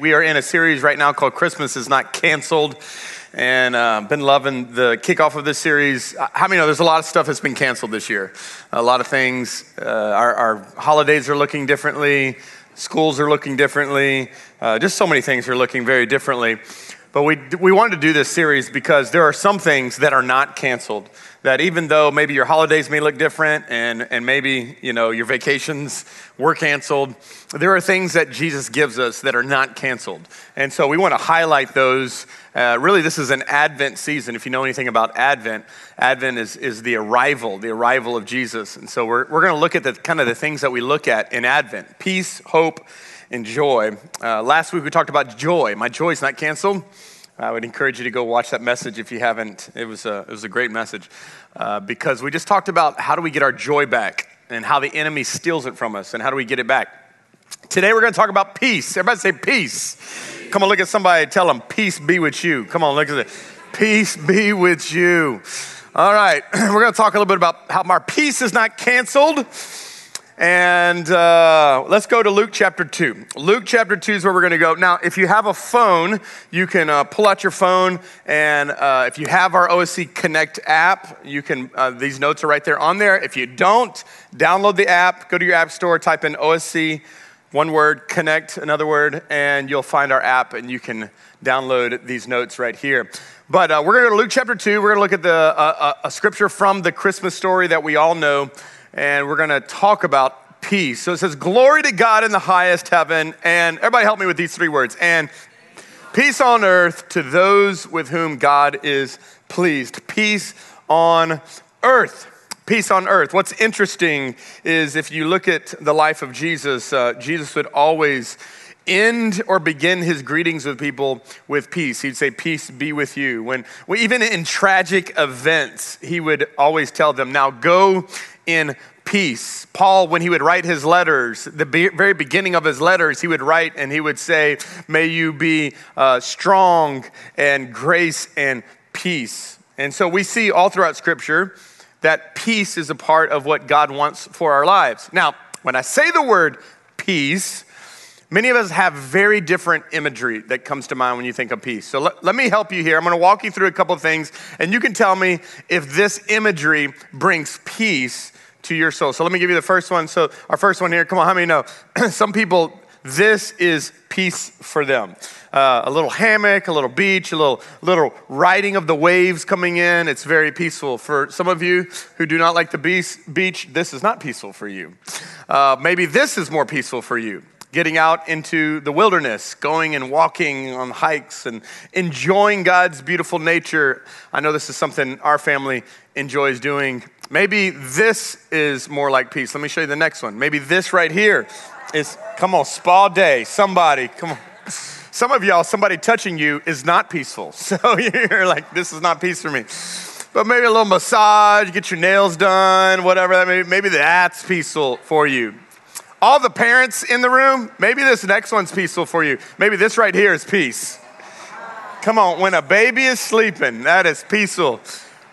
We are in a series right now called Christmas is Not Canceled, and uh, been loving the kickoff of this series. Uh, how many know there's a lot of stuff that's been canceled this year? A lot of things. Uh, our, our, holidays are looking differently, schools are looking differently, uh, just so many things are looking very differently. But we, we wanted to do this series because there are some things that are not canceled that even though maybe your holidays may look different and, and maybe you know your vacations were canceled there are things that jesus gives us that are not canceled. And so we want to highlight those. Uh, really this is an advent season. If you know anything about advent advent is, is the arrival the arrival of jesus. And so we're, we're going to look at the kind of the things that we look at in advent peace hope and joy. Uh, last week we talked about joy. My joy is not canceled I would encourage you to go watch that message if you haven't. It was a, it was a great message uh, because we just talked about how do we get our joy back and how the enemy steals it from us and how do we get it back. Today we're going to talk about peace. Everybody say peace. Come on, look at somebody. Tell them peace be with you. Come on, look at it. Peace be with you. All right, we're going to talk a little bit about how our peace is not canceled and uh, let's go to Luke chapter 2. Luke chapter 2 is where we're going to go. Now, if you have a phone, you can uh, pull out your phone, and uh, if you have our OSC Connect app, you can, uh, these notes are right there on there. If you don't, download the app, go to your app store, type in OSC, one word, Connect, another word, and you'll find our app, and you can download these notes right here. But uh, we're going to go to Luke chapter 2. We're going to look at the, uh, a scripture from the Christmas story that we all know and we're going to talk about peace. So it says, Glory to God in the highest heaven. And everybody help me with these three words. And peace on earth to those with whom God is pleased. Peace on earth. Peace on earth. What's interesting is if you look at the life of Jesus, uh, Jesus would always end or begin his greetings with people with peace. He'd say, Peace be with you. When, when, even in tragic events, he would always tell them, Now go in peace. Paul, when he would write his letters, the be- very beginning of his letters, he would write and he would say, May you be uh, strong and grace and peace. And so we see all throughout Scripture that peace is a part of what God wants for our lives. Now, when I say the word peace, Many of us have very different imagery that comes to mind when you think of peace. So let, let me help you here. I'm going to walk you through a couple of things, and you can tell me if this imagery brings peace to your soul. So let me give you the first one. So, our first one here, come on, how many know? Some people, this is peace for them. Uh, a little hammock, a little beach, a little, little riding of the waves coming in. It's very peaceful. For some of you who do not like the beach, beach this is not peaceful for you. Uh, maybe this is more peaceful for you getting out into the wilderness, going and walking on hikes and enjoying God's beautiful nature. I know this is something our family enjoys doing. Maybe this is more like peace. Let me show you the next one. Maybe this right here is, come on, spa day. Somebody, come on. Some of y'all, somebody touching you is not peaceful. So you're like, this is not peace for me. But maybe a little massage, get your nails done, whatever. Maybe, maybe that's peaceful for you. All the parents in the room, maybe this next one's peaceful for you. Maybe this right here is peace. Come on, when a baby is sleeping, that is peaceful.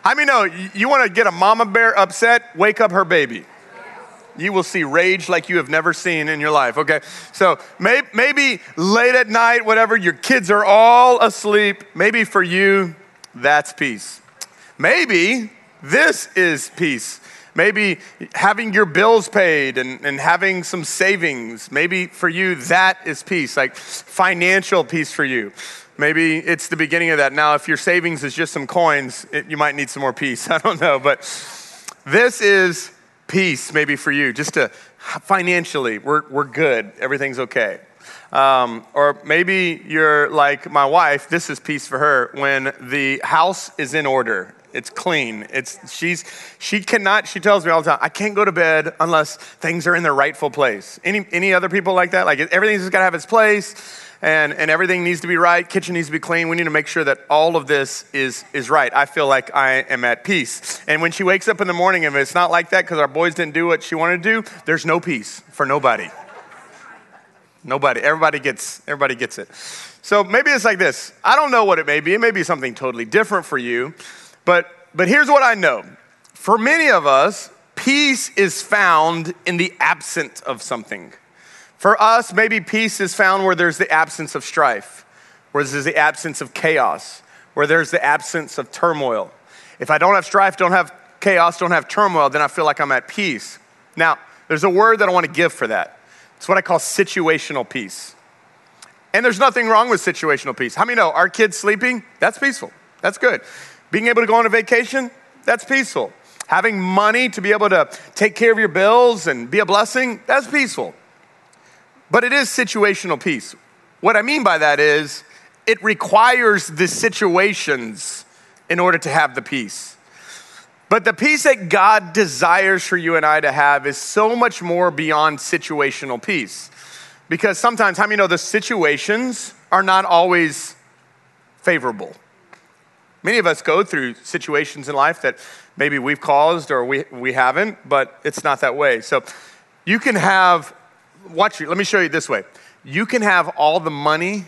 I mean, no, you want to get a mama bear upset, wake up her baby. You will see rage like you have never seen in your life, okay? So maybe, maybe late at night, whatever, your kids are all asleep. Maybe for you, that's peace. Maybe this is peace. Maybe having your bills paid and, and having some savings. Maybe for you, that is peace, like financial peace for you. Maybe it's the beginning of that. Now, if your savings is just some coins, it, you might need some more peace. I don't know. But this is peace, maybe for you, just to financially, we're, we're good, everything's okay. Um, or maybe you're like my wife, this is peace for her when the house is in order it's clean. It's she's she cannot. She tells me all the time, I can't go to bed unless things are in their rightful place. Any any other people like that? Like everything's just got to have its place, and and everything needs to be right. Kitchen needs to be clean. We need to make sure that all of this is is right. I feel like I am at peace. And when she wakes up in the morning, if it's not like that because our boys didn't do what she wanted to do, there's no peace for nobody. Nobody. Everybody gets everybody gets it. So maybe it's like this. I don't know what it may be. It may be something totally different for you. But, but here's what I know for many of us, peace is found in the absence of something. For us, maybe peace is found where there's the absence of strife, where there's the absence of chaos, where there's the absence of turmoil. If I don't have strife, don't have chaos, don't have turmoil, then I feel like I'm at peace. Now, there's a word that I want to give for that. It's what I call situational peace. And there's nothing wrong with situational peace. How many know our kids sleeping? That's peaceful. That's good. Being able to go on a vacation? That's peaceful. Having money to be able to take care of your bills and be a blessing? That's peaceful. But it is situational peace. What I mean by that is it requires the situations in order to have the peace. But the peace that God desires for you and I to have is so much more beyond situational peace. Because sometimes, how many know the situations are not always favorable? Many of us go through situations in life that maybe we've caused or we, we haven't, but it's not that way. So you can have, watch let me show you this way. You can have all the money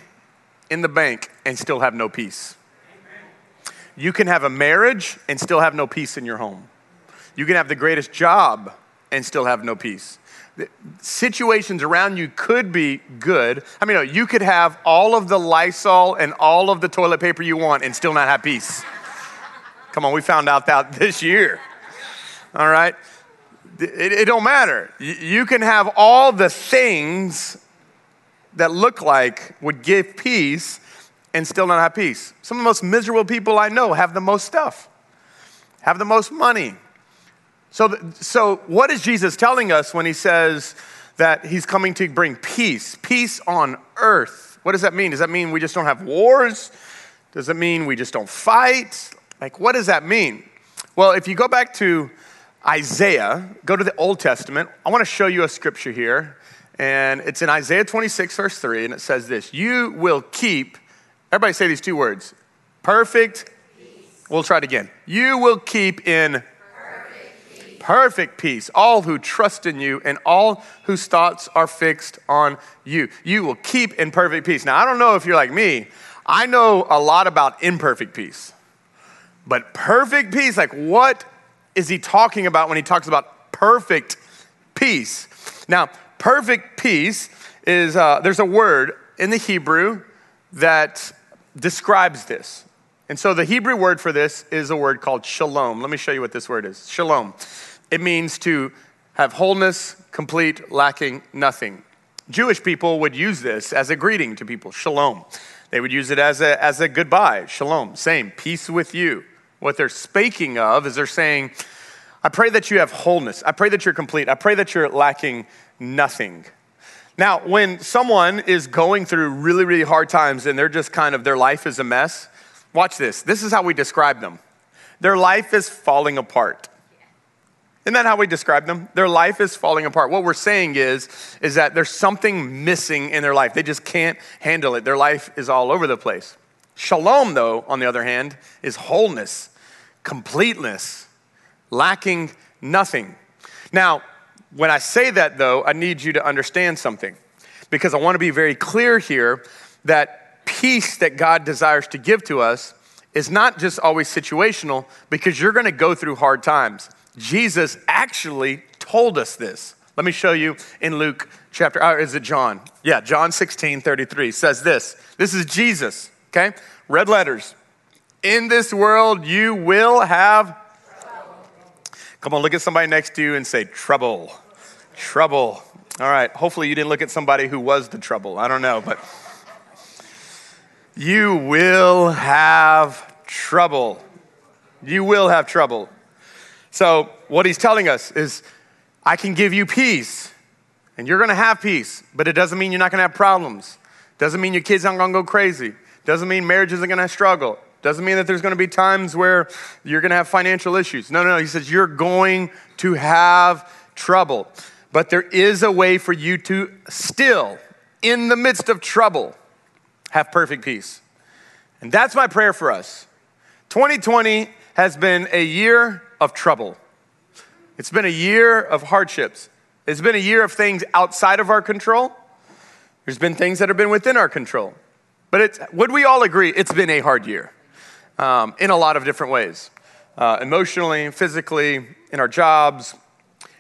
in the bank and still have no peace. You can have a marriage and still have no peace in your home. You can have the greatest job and still have no peace. Situations around you could be good. I mean, no, you could have all of the Lysol and all of the toilet paper you want and still not have peace. Come on, we found out that this year. All right? It, it don't matter. You can have all the things that look like would give peace, and still not have peace. Some of the most miserable people I know have the most stuff, have the most money. So, so what is Jesus telling us when he says that he's coming to bring peace, peace on earth? What does that mean? Does that mean we just don't have wars? Does it mean we just don't fight? Like, what does that mean? Well, if you go back to Isaiah, go to the Old Testament, I want to show you a scripture here. And it's in Isaiah 26, verse 3, and it says this You will keep Everybody say these two words perfect. Peace. We'll try it again. You will keep in perfect peace. all who trust in you and all whose thoughts are fixed on you. You will keep in perfect peace. Now, I don't know if you're like me, I know a lot about imperfect peace. But perfect peace, like what is he talking about when he talks about perfect peace? Now, perfect peace is, uh, there's a word in the Hebrew that describes this. And so the Hebrew word for this is a word called shalom. Let me show you what this word is shalom. It means to have wholeness, complete, lacking nothing. Jewish people would use this as a greeting to people, shalom. They would use it as a, as a goodbye, shalom, same, peace with you. What they're speaking of is they're saying, I pray that you have wholeness. I pray that you're complete. I pray that you're lacking nothing. Now, when someone is going through really, really hard times and they're just kind of, their life is a mess, watch this. This is how we describe them their life is falling apart. Isn't that how we describe them? Their life is falling apart. What we're saying is, is that there's something missing in their life. They just can't handle it. Their life is all over the place. Shalom, though, on the other hand, is wholeness, completeness, lacking nothing. Now, when I say that, though, I need you to understand something because I want to be very clear here that peace that God desires to give to us is not just always situational because you're going to go through hard times. Jesus actually told us this. Let me show you in Luke chapter, or is it John? Yeah, John 16, 33 says this. This is Jesus, okay? Red letters. In this world you will have Come on, look at somebody next to you and say, trouble. Trouble. All right. Hopefully, you didn't look at somebody who was the trouble. I don't know, but you will have trouble. You will have trouble. So, what he's telling us is, I can give you peace, and you're gonna have peace, but it doesn't mean you're not gonna have problems. Doesn't mean your kids aren't gonna go crazy. Doesn't mean marriage isn't gonna struggle. Doesn't mean that there's to be times where you're to have financial issues. No, no, no. He says you're going to have trouble. But there is a way for you to still, in the midst of trouble, have perfect peace. And that's my prayer for us. 2020 has been a year of trouble. It's been a year of hardships. It's been a year of things outside of our control. There's been things that have been within our control. But it's, would we all agree it's been a hard year? um, in a lot of different ways uh, emotionally, physically, in our jobs.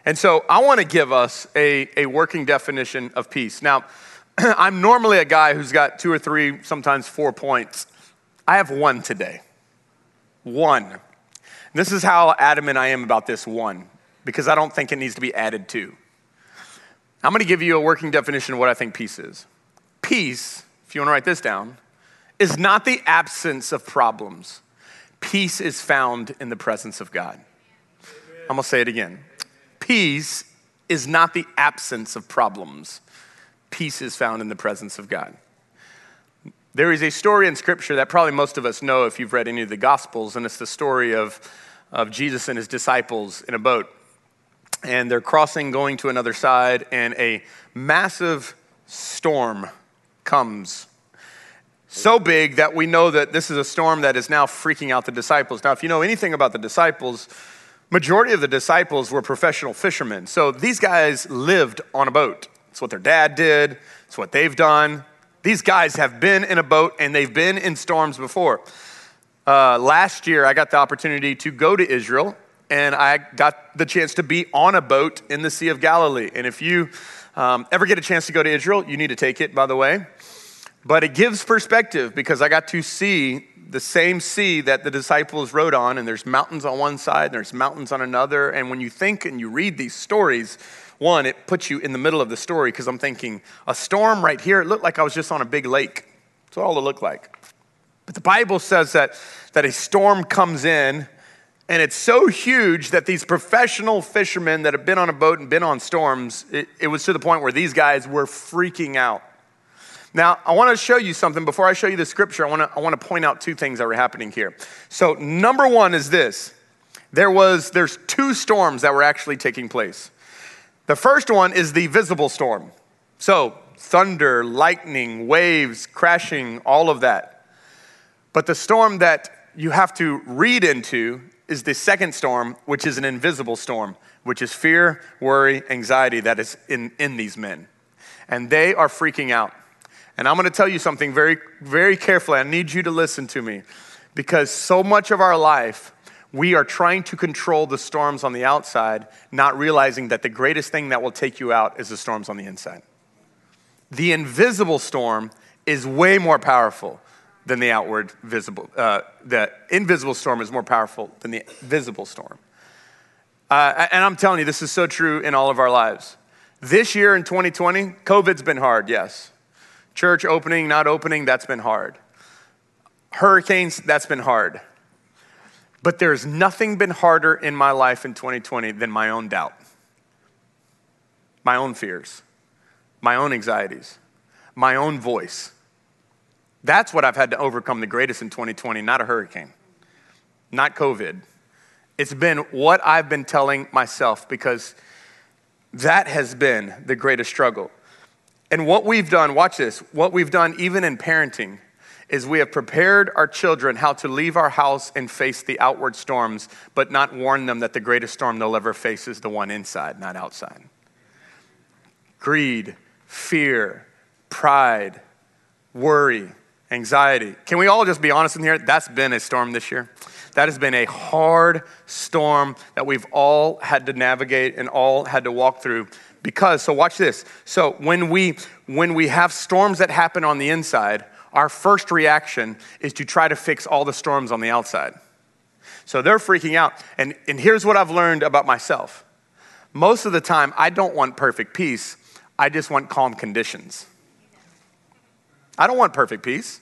And so I want to give us a, a working definition of peace. Now, I'm normally a guy who's got two or three, sometimes four points. I have one today. One. This is how adamant I am about this one, because I don't think it needs to be added to. I'm going to give you a working definition of what I think peace is. Peace, if you want to write this down, is not the absence of problems. Peace is found in the presence of God. I'm going to say it again. Peace is not the absence of problems. Peace is found in the presence of God. There is a story in Scripture that probably most of us know if you've read any of the Gospels, and it's the story of, of Jesus and his disciples in a boat. And they're crossing, going to another side, and a massive storm comes. So big that we know that this is a storm that is now freaking out the disciples. Now, if you know anything about the disciples, majority of the disciples were professional fishermen. So these guys lived on a boat. It's what their dad did, it's what they've done. These guys have been in a boat and they've been in storms before. Uh, last year, I got the opportunity to go to Israel and I got the chance to be on a boat in the Sea of Galilee. And if you um, ever get a chance to go to Israel, you need to take it, by the way. But it gives perspective because I got to see the same sea that the disciples rode on, and there's mountains on one side, and there's mountains on another. And when you think and you read these stories, one, it puts you in the middle of the story because I'm thinking, a storm right here, it looked like I was just on a big lake. That's all it looked like. But the Bible says that, that a storm comes in, and it's so huge that these professional fishermen that have been on a boat and been on storms, it, it was to the point where these guys were freaking out. Now, I want to show you something. Before I show you the scripture, I want to, I want to point out two things that were happening here. So, number one is this there was, there's two storms that were actually taking place. The first one is the visible storm. So, thunder, lightning, waves, crashing, all of that. But the storm that you have to read into is the second storm, which is an invisible storm, which is fear, worry, anxiety that is in, in these men. And they are freaking out. And I'm going to tell you something very, very carefully. I need you to listen to me because so much of our life, we are trying to control the storms on the outside, not realizing that the greatest thing that will take you out is the storms on the inside. The invisible storm is way more powerful than the outward visible. Uh, the invisible storm is more powerful than the visible storm. Uh, and I'm telling you, this is so true in all of our lives. This year in 2020, COVID's been hard, yes. Church opening, not opening, that's been hard. Hurricanes, that's been hard. But there's nothing been harder in my life in 2020 than my own doubt, my own fears, my own anxieties, my own voice. That's what I've had to overcome the greatest in 2020, not a hurricane, not COVID. It's been what I've been telling myself because that has been the greatest struggle. And what we've done, watch this, what we've done even in parenting is we have prepared our children how to leave our house and face the outward storms, but not warn them that the greatest storm they'll ever face is the one inside, not outside. Greed, fear, pride, worry, anxiety. Can we all just be honest in here? That's been a storm this year. That has been a hard storm that we've all had to navigate and all had to walk through because so watch this. So when we when we have storms that happen on the inside our first reaction is to try to fix all the storms on the outside. So they're freaking out. And and here's what i've learned about myself. Most of the time i don't want perfect peace. I just want calm conditions. I don't want perfect peace.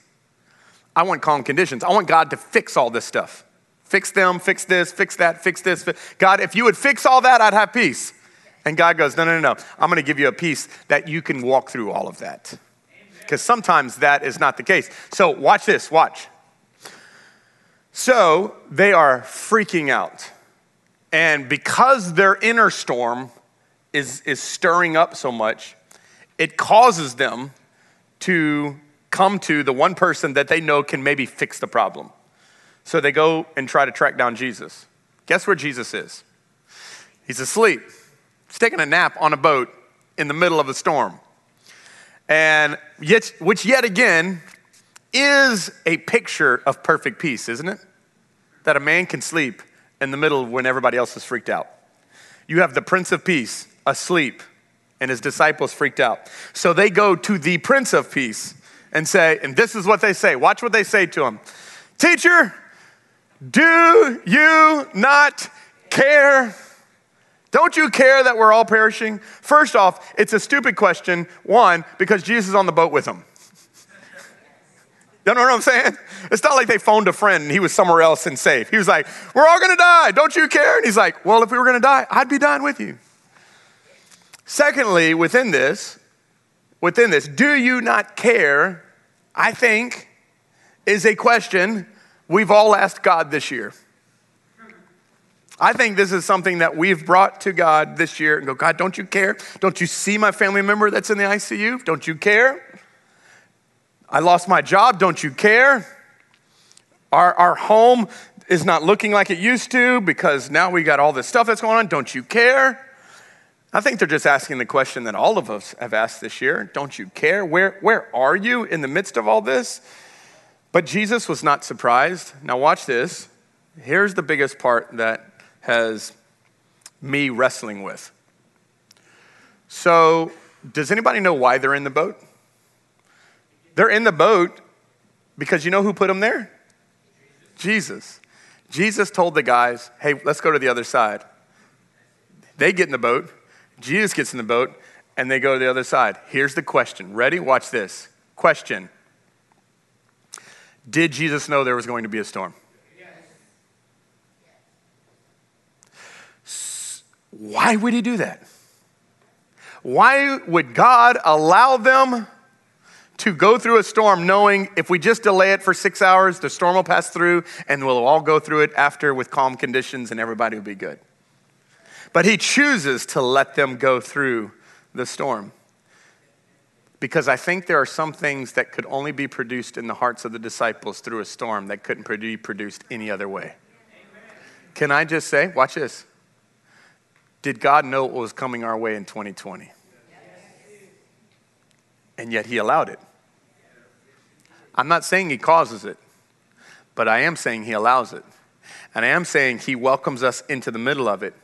I want calm conditions. I want god to fix all this stuff. Fix them fix this fix that fix this. God if you would fix all that i'd have peace and God goes, No, no, no, no. I'm going to give you a peace that you can walk through all of that. Because sometimes that is not the case. So watch this, watch. So they are freaking out. And because their inner storm is, is stirring up so much, it causes them to come to the one person that they know can maybe fix the problem. So they go and try to track down Jesus. Guess where Jesus is? He's asleep. He's taking a nap on a boat in the middle of a storm. And yet, which yet again is a picture of perfect peace, isn't it? That a man can sleep in the middle when everybody else is freaked out. You have the Prince of Peace asleep, and his disciples freaked out. So they go to the Prince of Peace and say, and this is what they say. Watch what they say to him Teacher, do you not care? Don't you care that we're all perishing? First off, it's a stupid question. One, because Jesus is on the boat with them. You know what I'm saying? It's not like they phoned a friend and he was somewhere else and safe. He was like, We're all gonna die. Don't you care? And he's like, Well, if we were gonna die, I'd be dying with you. Secondly, within this, within this, do you not care? I think is a question we've all asked God this year. I think this is something that we've brought to God this year and go, God, don't you care? Don't you see my family member that's in the ICU? Don't you care? I lost my job. Don't you care? Our, our home is not looking like it used to because now we got all this stuff that's going on. Don't you care? I think they're just asking the question that all of us have asked this year Don't you care? Where, where are you in the midst of all this? But Jesus was not surprised. Now, watch this. Here's the biggest part that has me wrestling with. So, does anybody know why they're in the boat? They're in the boat because you know who put them there? Jesus. Jesus told the guys, hey, let's go to the other side. They get in the boat, Jesus gets in the boat, and they go to the other side. Here's the question. Ready? Watch this. Question Did Jesus know there was going to be a storm? Why would he do that? Why would God allow them to go through a storm knowing if we just delay it for six hours, the storm will pass through and we'll all go through it after with calm conditions and everybody will be good. But he chooses to let them go through the storm. Because I think there are some things that could only be produced in the hearts of the disciples through a storm that couldn't be produced any other way. Can I just say, watch this. Did God know what was coming our way in 2020? And yet he allowed it. I'm not saying He causes it, but I am saying He allows it. And I am saying He welcomes us into the middle of it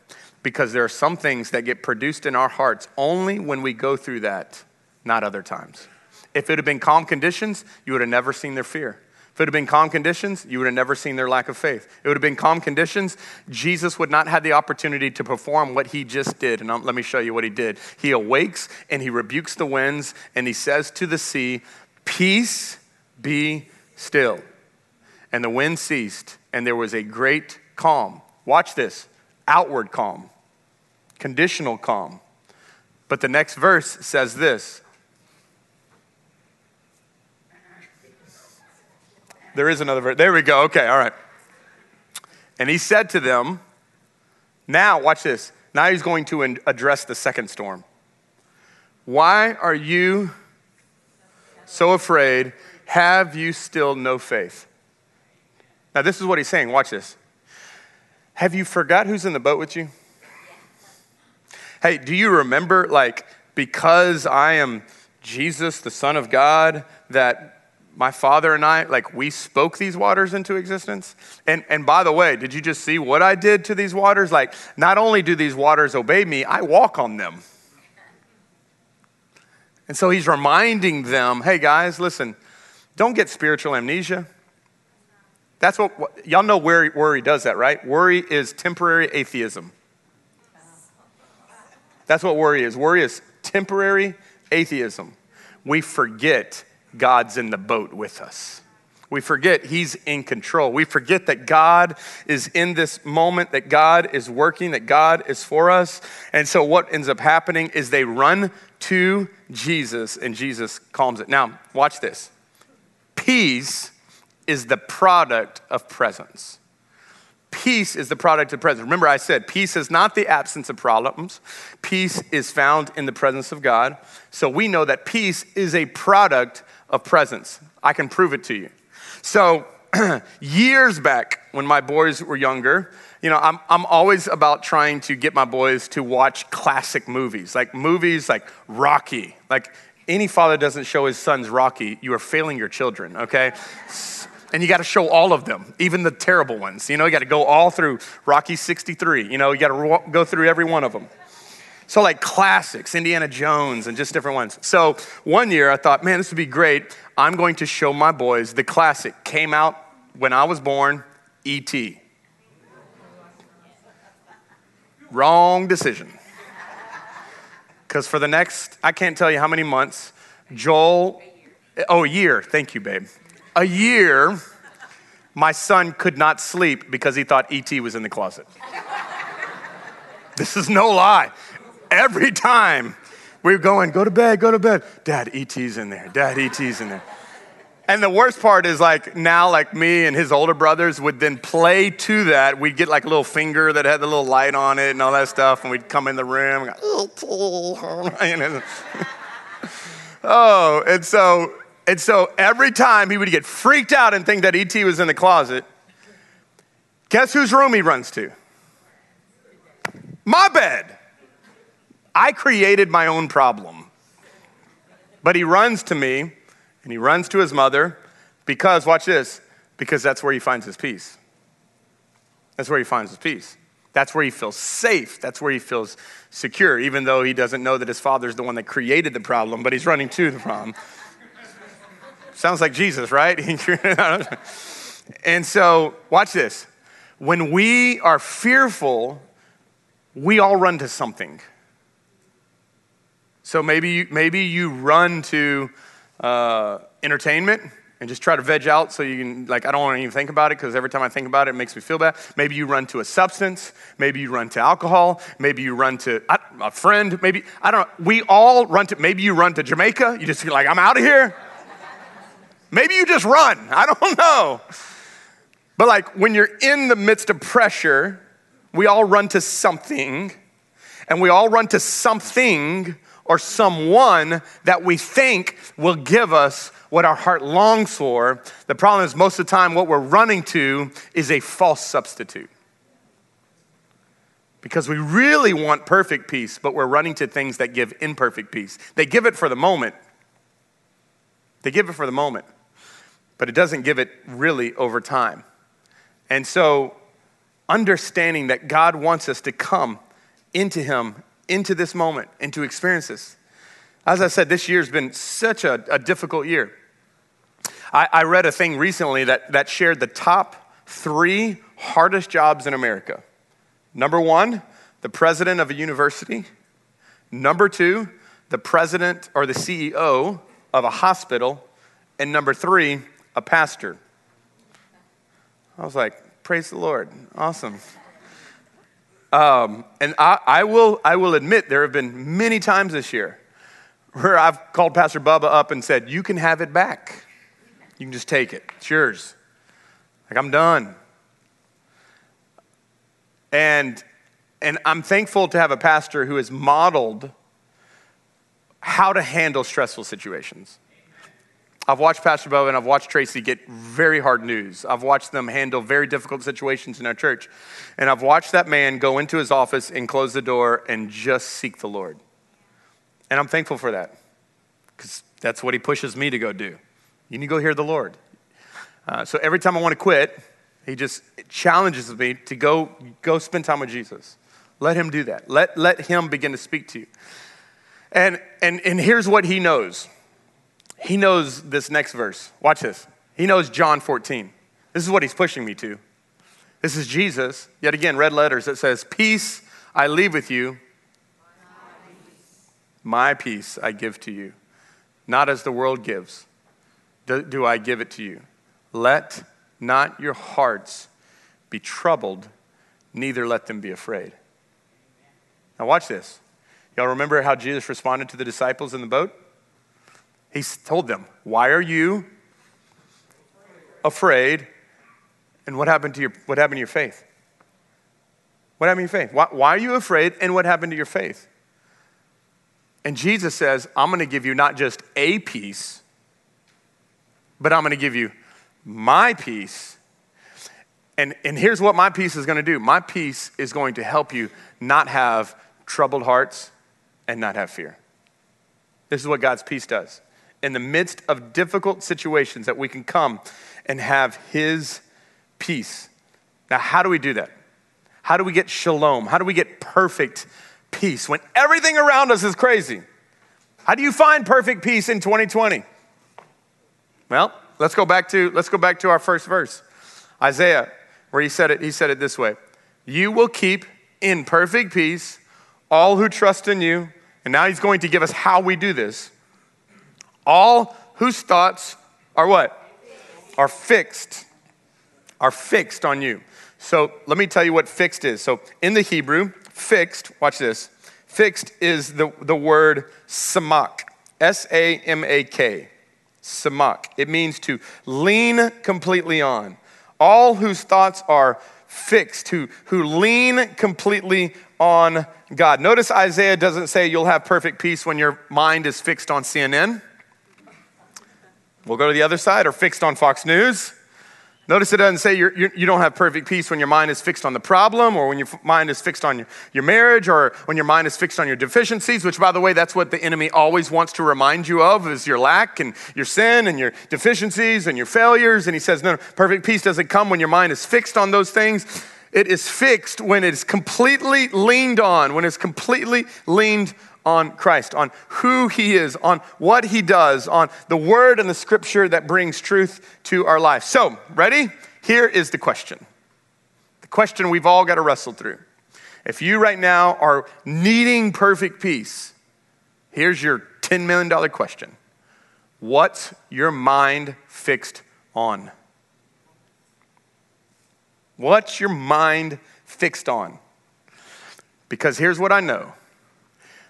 because there are some things that get produced in our hearts only when we go through that, not other times. If it had been calm conditions, you would have never seen their fear. If it had been calm conditions, you would have never seen their lack of faith. It would have been calm conditions, Jesus would not have the opportunity to perform what he just did. And let me show you what he did. He awakes and he rebukes the winds and he says to the sea, Peace, be still. And the wind ceased, and there was a great calm. Watch this outward calm, conditional calm. But the next verse says this There is another verse. There we go. Okay, all right. And he said to them, Now, watch this. Now he's going to address the second storm. Why are you so afraid? Have you still no faith? Now, this is what he's saying. Watch this. Have you forgot who's in the boat with you? Hey, do you remember, like, because I am Jesus, the Son of God, that my father and I, like, we spoke these waters into existence? And, and by the way, did you just see what I did to these waters? Like, not only do these waters obey me, I walk on them. And so he's reminding them hey, guys, listen, don't get spiritual amnesia. That's what, y'all know where worry does that, right? Worry is temporary atheism. That's what worry is. Worry is temporary atheism. We forget God's in the boat with us. We forget He's in control. We forget that God is in this moment, that God is working, that God is for us. And so, what ends up happening is they run to Jesus, and Jesus calms it. Now, watch this. Peace is the product of presence. Peace is the product of presence. Remember, I said peace is not the absence of problems, peace is found in the presence of God. So we know that peace is a product of presence. I can prove it to you. So, years back when my boys were younger, you know, I'm, I'm always about trying to get my boys to watch classic movies, like movies like Rocky, like any father doesn't show his sons Rocky, you are failing your children, okay? and you got to show all of them, even the terrible ones. You know, you got to go all through Rocky 63. You know, you got to go through every one of them. So, like classics, Indiana Jones, and just different ones. So, one year I thought, man, this would be great. I'm going to show my boys the classic. Came out when I was born, E.T. Wrong decision. Because for the next, I can't tell you how many months, Joel, oh, a year, thank you, babe. A year, my son could not sleep because he thought E.T. was in the closet. this is no lie. Every time we were going, go to bed, go to bed. Dad, E.T.'s in there. Dad, E.T.'s in there. And the worst part is like now, like me and his older brothers would then play to that. We'd get like a little finger that had the little light on it and all that stuff, and we'd come in the room. And go, oh, and so and so every time he would get freaked out and think that ET was in the closet, guess whose room he runs to? My bed. I created my own problem. But he runs to me and he runs to his mother because, watch this, because that's where he finds his peace. That's where he finds his peace. That's where he feels safe. That's where he feels secure, even though he doesn't know that his father's the one that created the problem, but he's running to the problem. Sounds like Jesus, right? and so, watch this. When we are fearful, we all run to something. So maybe you, maybe you run to uh, entertainment and just try to veg out so you can, like, I don't want to even think about it because every time I think about it, it makes me feel bad. Maybe you run to a substance. Maybe you run to alcohol. Maybe you run to a friend. Maybe, I don't know. We all run to, maybe you run to Jamaica. You just feel like, I'm out of here. Maybe you just run. I don't know. But like when you're in the midst of pressure, we all run to something, and we all run to something or someone that we think will give us what our heart longs for. The problem is, most of the time, what we're running to is a false substitute. Because we really want perfect peace, but we're running to things that give imperfect peace. They give it for the moment. They give it for the moment, but it doesn't give it really over time. And so, understanding that God wants us to come into Him into this moment and to experience this. As I said, this year's been such a, a difficult year. I, I read a thing recently that, that shared the top three hardest jobs in America. Number one, the president of a university. Number two, the president or the CEO of a hospital. And number three, a pastor. I was like, praise the Lord. Awesome. Um, and I, I, will, I will admit there have been many times this year where I've called Pastor Bubba up and said, You can have it back. You can just take it. It's yours. Like, I'm done. And, and I'm thankful to have a pastor who has modeled how to handle stressful situations. I've watched Pastor Bo and I've watched Tracy get very hard news. I've watched them handle very difficult situations in our church. And I've watched that man go into his office and close the door and just seek the Lord. And I'm thankful for that because that's what he pushes me to go do. You need to go hear the Lord. Uh, so every time I want to quit, he just challenges me to go, go spend time with Jesus. Let him do that. Let, let him begin to speak to you. And, and, and here's what he knows he knows this next verse. Watch this. He knows John 14. This is what he's pushing me to. This is Jesus, yet again, red letters that says, Peace I leave with you, my peace I give to you. Not as the world gives, do, I give it to you. Let not your hearts be troubled, neither let them be afraid. Now, watch this. Y'all remember how Jesus responded to the disciples in the boat? He told them, Why are you afraid? And what happened to your, what happened to your faith? What happened to your faith? Why, why are you afraid? And what happened to your faith? And Jesus says, I'm going to give you not just a peace, but I'm going to give you my peace. And, and here's what my peace is going to do my peace is going to help you not have troubled hearts and not have fear. This is what God's peace does in the midst of difficult situations that we can come and have His peace. Now, how do we do that? How do we get shalom? How do we get perfect peace when everything around us is crazy? How do you find perfect peace in 2020? Well, let's go back to let's go back to our first verse. Isaiah, where he said it, he said it this way. You will keep in perfect peace all who trust in you. And now he's going to give us how we do this. All whose thoughts are what? Are fixed. Are fixed on you. So let me tell you what fixed is. So in the Hebrew, fixed, watch this. Fixed is the, the word samak. S A M A K. Samak. It means to lean completely on. All whose thoughts are fixed, who, who lean completely on God. Notice Isaiah doesn't say you'll have perfect peace when your mind is fixed on CNN. We'll go to the other side, or fixed on Fox News. Notice it doesn't say you're, you're, you do not have perfect peace when your mind is fixed on the problem, or when your mind is fixed on your, your marriage, or when your mind is fixed on your deficiencies, which, by the way, that's what the enemy always wants to remind you of is your lack and your sin and your deficiencies and your failures. And he says, no, no, perfect peace doesn't come when your mind is fixed on those things. It is fixed when it is completely leaned on, when it's completely leaned on Christ, on who He is, on what He does, on the Word and the Scripture that brings truth to our life. So, ready? Here is the question the question we've all got to wrestle through. If you right now are needing perfect peace, here's your $10 million question What's your mind fixed on? What's your mind fixed on? Because here's what I know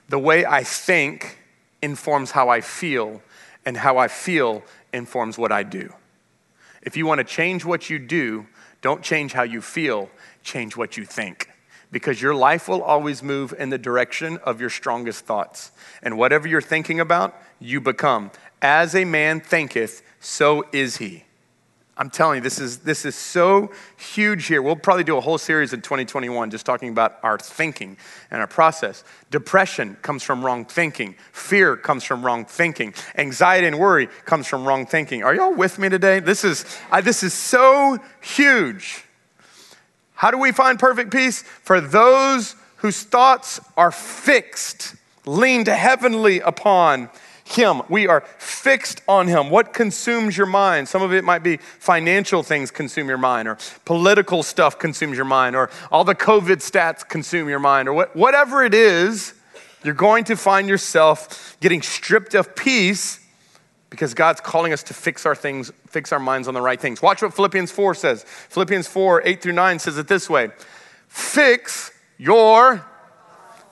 the way I think informs how I feel, and how I feel informs what I do. If you want to change what you do, don't change how you feel, change what you think. Because your life will always move in the direction of your strongest thoughts. And whatever you're thinking about, you become. As a man thinketh, so is he. I'm telling you, this is, this is so huge here. We'll probably do a whole series in 2021 just talking about our thinking and our process. Depression comes from wrong thinking. Fear comes from wrong thinking. Anxiety and worry comes from wrong thinking. Are y'all with me today? This is, I, this is so huge. How do we find perfect peace? For those whose thoughts are fixed, leaned heavenly upon him. We are fixed on Him. What consumes your mind? Some of it might be financial things consume your mind, or political stuff consumes your mind, or all the COVID stats consume your mind, or what, whatever it is, you're going to find yourself getting stripped of peace because God's calling us to fix our things, fix our minds on the right things. Watch what Philippians 4 says. Philippians 4, 8 through 9 says it this way Fix your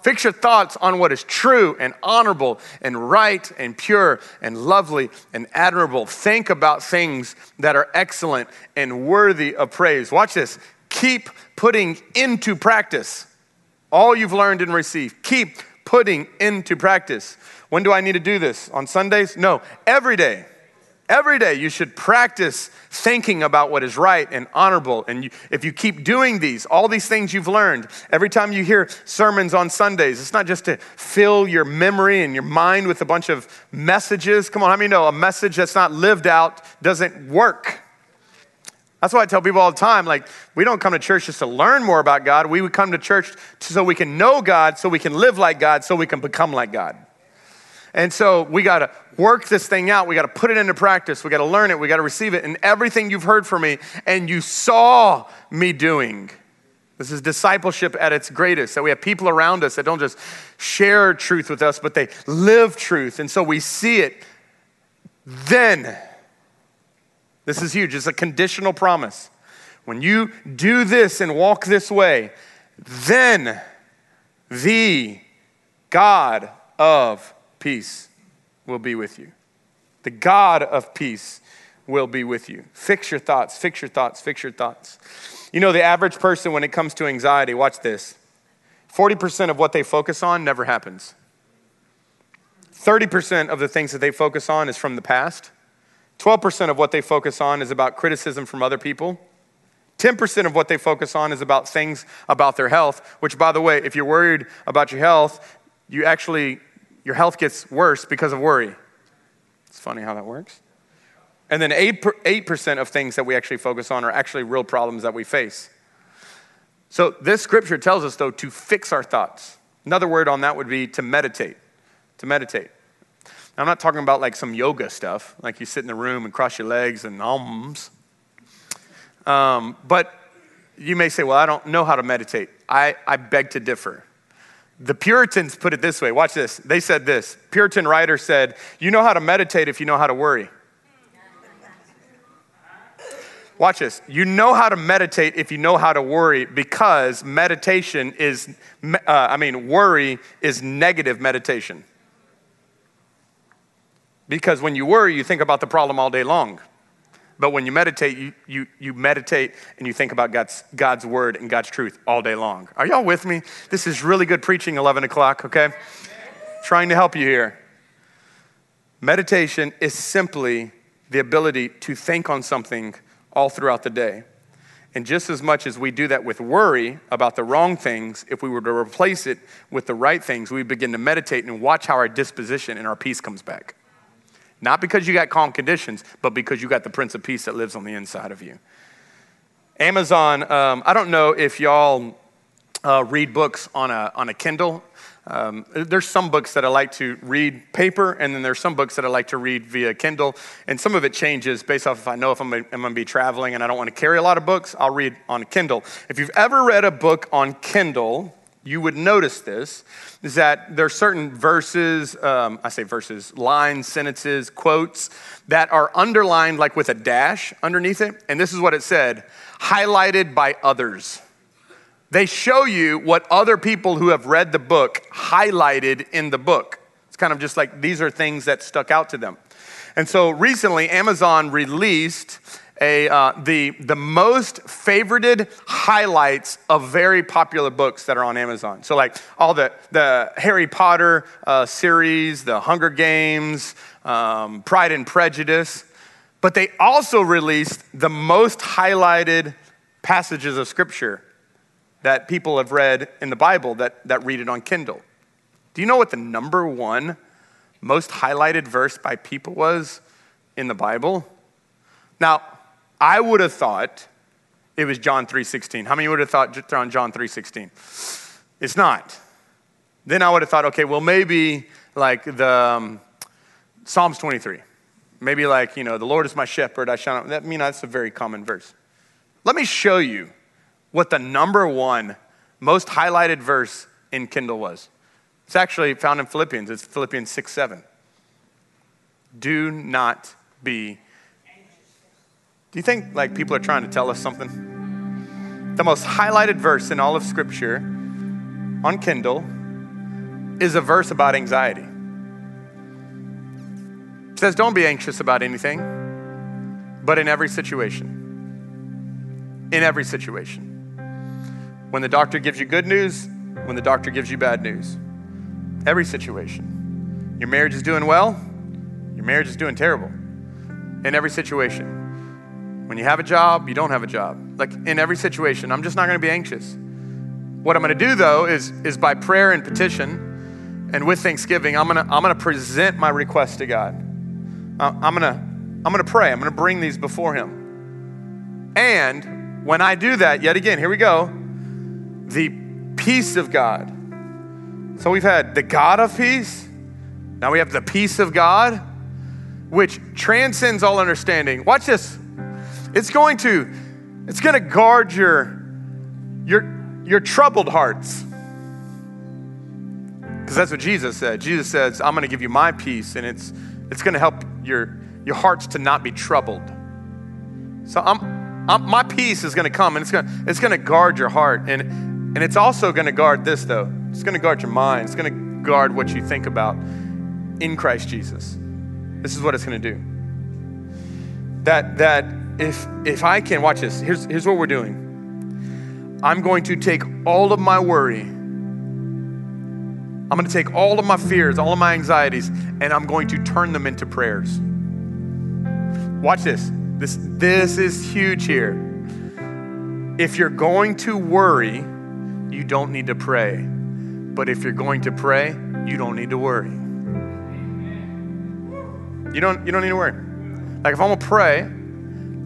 Fix your thoughts on what is true and honorable and right and pure and lovely and admirable. Think about things that are excellent and worthy of praise. Watch this. Keep putting into practice all you've learned and received. Keep putting into practice. When do I need to do this? On Sundays? No, every day. Every day you should practice thinking about what is right and honorable. And you, if you keep doing these, all these things you've learned, every time you hear sermons on Sundays, it's not just to fill your memory and your mind with a bunch of messages. Come on, how many know a message that's not lived out doesn't work? That's why I tell people all the time like, we don't come to church just to learn more about God. We would come to church so we can know God, so we can live like God, so we can become like God. And so we got to work this thing out. We got to put it into practice. We got to learn it. We got to receive it. And everything you've heard from me and you saw me doing. This is discipleship at its greatest. That we have people around us that don't just share truth with us, but they live truth. And so we see it. Then, this is huge. It's a conditional promise. When you do this and walk this way, then the God of peace will be with you. The God of peace will be with you. Fix your thoughts, fix your thoughts, fix your thoughts. You know, the average person, when it comes to anxiety, watch this 40% of what they focus on never happens. 30% of the things that they focus on is from the past. 12% of what they focus on is about criticism from other people. 10% of what they focus on is about things about their health, which, by the way, if you're worried about your health, you actually your health gets worse because of worry. It's funny how that works. And then 8% of things that we actually focus on are actually real problems that we face. So this scripture tells us, though, to fix our thoughts. Another word on that would be to meditate. To meditate. Now, I'm not talking about like some yoga stuff, like you sit in the room and cross your legs and ums. Um, but you may say, well, I don't know how to meditate. I, I beg to differ. The Puritans put it this way watch this. They said this Puritan writer said, You know how to meditate if you know how to worry. Watch this. You know how to meditate if you know how to worry because meditation is, uh, I mean, worry is negative meditation. Because when you worry, you think about the problem all day long. But when you meditate, you, you, you meditate and you think about God's, God's word and God's truth all day long. Are y'all with me? This is really good preaching, 11 o'clock, okay? Trying to help you here. Meditation is simply the ability to think on something all throughout the day. And just as much as we do that with worry about the wrong things, if we were to replace it with the right things, we begin to meditate and watch how our disposition and our peace comes back. Not because you got calm conditions, but because you got the Prince of Peace that lives on the inside of you. Amazon, um, I don't know if y'all uh, read books on a, on a Kindle. Um, there's some books that I like to read paper, and then there's some books that I like to read via Kindle. And some of it changes based off if I know if I'm, going to be traveling and I don't want to carry a lot of books, I'll read on Kindle. If you've ever read a book on Kindle, you would notice this is that there are certain verses, um, I say verses, lines, sentences, quotes that are underlined like with a dash underneath it. And this is what it said highlighted by others. They show you what other people who have read the book highlighted in the book. It's kind of just like these are things that stuck out to them. And so recently, Amazon released a, uh, the, the most favorited highlights of very popular books that are on Amazon. So, like all the, the Harry Potter uh, series, the Hunger Games, um, Pride and Prejudice. But they also released the most highlighted passages of Scripture that people have read in the Bible that, that read it on Kindle. Do you know what the number one most highlighted verse by people was in the Bible? Now, I would have thought it was John 3:16. How many would have thought on John 3:16? It's not. Then I would have thought, okay, well maybe like the um, Psalms 23. Maybe like, you know, the Lord is my shepherd, I shall not. That I mean that's a very common verse. Let me show you what the number one most highlighted verse in Kindle was. It's actually found in Philippians. It's Philippians 6 7. Do not be do you think like people are trying to tell us something? The most highlighted verse in all of Scripture on Kindle is a verse about anxiety. It says, Don't be anxious about anything, but in every situation. In every situation. When the doctor gives you good news, when the doctor gives you bad news. Every situation. Your marriage is doing well, your marriage is doing terrible. In every situation. When you have a job, you don't have a job. Like in every situation, I'm just not going to be anxious. What I'm going to do though is, is by prayer and petition and with thanksgiving, I'm going to, I'm going to present my request to God. Uh, I'm going to, I'm going to pray. I'm going to bring these before Him. And when I do that, yet again, here we go, the peace of God. So we've had the God of peace. Now we have the peace of God, which transcends all understanding. Watch this. It's going to, it's going to guard your, your, your troubled hearts. Because that's what Jesus said. Jesus says, I'm going to give you my peace, and it's, it's going to help your, your hearts to not be troubled. So I'm, I'm, my peace is going to come, and it's going to, it's going to guard your heart. And, and it's also going to guard this, though. It's going to guard your mind. It's going to guard what you think about in Christ Jesus. This is what it's going to do. That, that if if I can watch this, here's here's what we're doing. I'm going to take all of my worry. I'm going to take all of my fears, all of my anxieties, and I'm going to turn them into prayers. Watch this. This this is huge here. If you're going to worry, you don't need to pray. But if you're going to pray, you don't need to worry. You don't, you don't need to worry. Like if I'm gonna pray,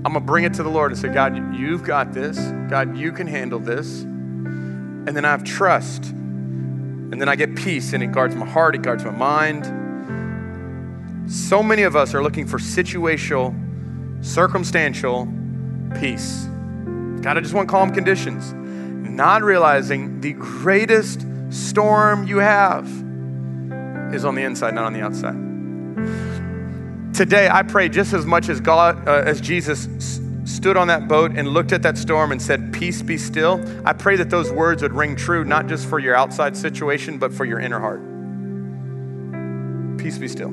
I'm gonna bring it to the Lord and say, God, you've got this. God, you can handle this. And then I have trust. And then I get peace and it guards my heart, it guards my mind. So many of us are looking for situational, circumstantial peace. God, I just want calm conditions. Not realizing the greatest storm you have is on the inside, not on the outside. Today, I pray just as much as God, uh, as Jesus s- stood on that boat and looked at that storm and said, Peace be still. I pray that those words would ring true, not just for your outside situation, but for your inner heart. Peace be still.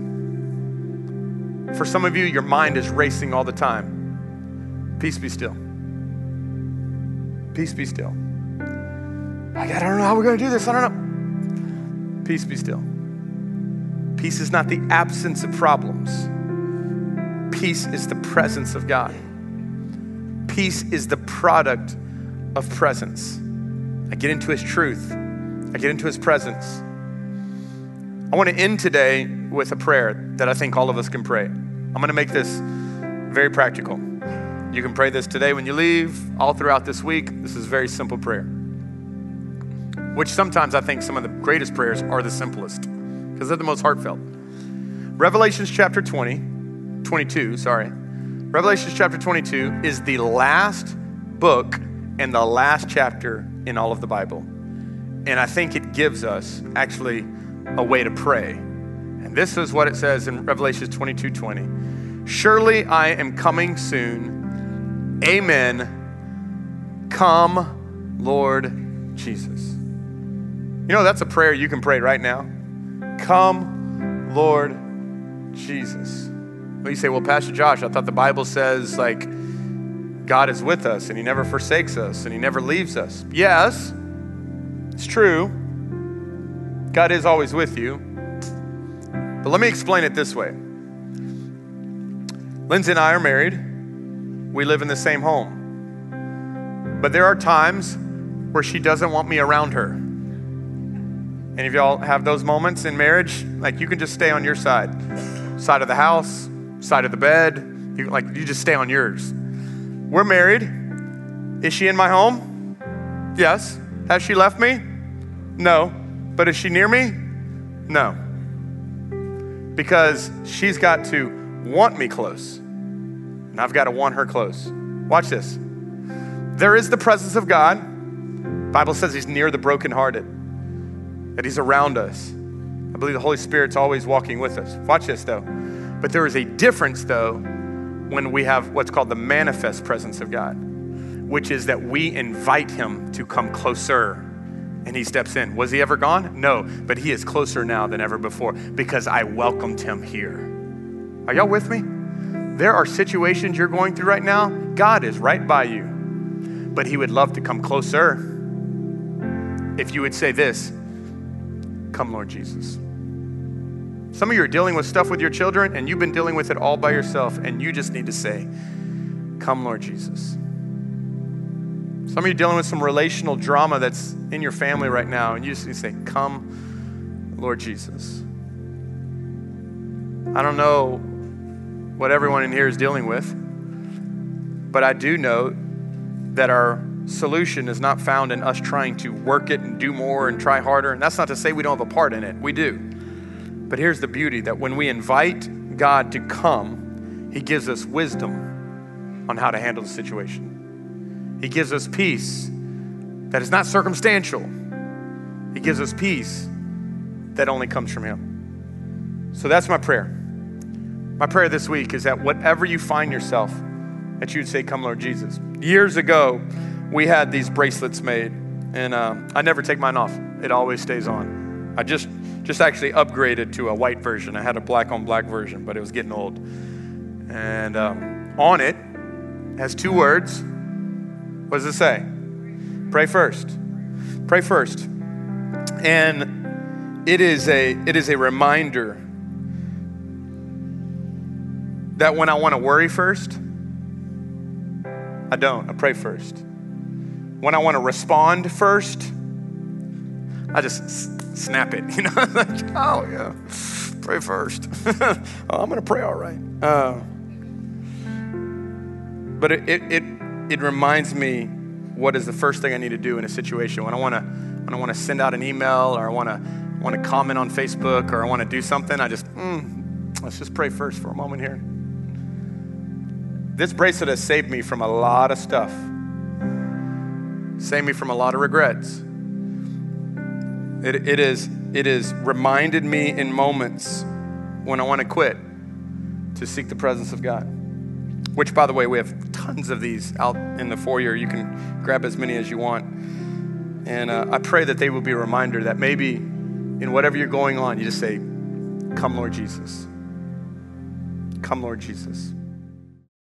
For some of you, your mind is racing all the time. Peace be still. Peace be still. I don't know how we're going to do this. I don't know. Peace be still. Peace is not the absence of problems. Peace is the presence of God. Peace is the product of presence. I get into His truth, I get into His presence. I want to end today with a prayer that I think all of us can pray. I'm going to make this very practical. You can pray this today when you leave, all throughout this week. This is a very simple prayer, which sometimes I think some of the greatest prayers are the simplest because they're the most heartfelt. Revelations chapter 20, 22, sorry. Revelations chapter 22 is the last book and the last chapter in all of the Bible. And I think it gives us actually a way to pray. And this is what it says in Revelation 22 20. Surely I am coming soon. Amen. Come, Lord Jesus. You know, that's a prayer you can pray right now. Come, Lord Jesus. Well, you say, well, Pastor Josh, I thought the Bible says, like, God is with us and He never forsakes us and He never leaves us. Yes, it's true. God is always with you. But let me explain it this way Lindsay and I are married, we live in the same home. But there are times where she doesn't want me around her. Any of y'all have those moments in marriage? Like you can just stay on your side, side of the house, side of the bed. You, like you just stay on yours. We're married. Is she in my home? Yes. Has she left me? No. But is she near me? No. Because she's got to want me close. And I've got to want her close. Watch this. There is the presence of God. Bible says he's near the brokenhearted. That he's around us. I believe the Holy Spirit's always walking with us. Watch this though. But there is a difference though when we have what's called the manifest presence of God, which is that we invite him to come closer and he steps in. Was he ever gone? No, but he is closer now than ever before because I welcomed him here. Are y'all with me? There are situations you're going through right now, God is right by you, but he would love to come closer. If you would say this, Come, Lord Jesus. Some of you are dealing with stuff with your children and you've been dealing with it all by yourself, and you just need to say, Come, Lord Jesus. Some of you are dealing with some relational drama that's in your family right now, and you just need to say, Come, Lord Jesus. I don't know what everyone in here is dealing with, but I do know that our solution is not found in us trying to work it and do more and try harder. And that's not to say we don't have a part in it, we do. But here's the beauty that when we invite God to come, He gives us wisdom on how to handle the situation. He gives us peace that is not circumstantial, He gives us peace that only comes from Him. So that's my prayer. My prayer this week is that whatever you find yourself, that you'd say, Come, Lord Jesus. Years ago, we had these bracelets made, and uh, I never take mine off. It always stays on. I just just actually upgraded to a white version. I had a black on black version, but it was getting old. And um, on it has two words. What does it say? Pray first. Pray first. And it is a it is a reminder that when I want to worry first, I don't. I pray first. When I want to respond first, I just snap it. You know, oh yeah, pray first. oh, I'm gonna pray all right. Uh, but it, it it it reminds me what is the first thing I need to do in a situation when I want to when I want to send out an email or I want to want to comment on Facebook or I want to do something. I just mm, let's just pray first for a moment here. This bracelet has saved me from a lot of stuff. Saved me from a lot of regrets. It, it, is, it has reminded me in moments when I want to quit to seek the presence of God. Which, by the way, we have tons of these out in the foyer. You can grab as many as you want. And uh, I pray that they will be a reminder that maybe in whatever you're going on, you just say, Come, Lord Jesus. Come, Lord Jesus.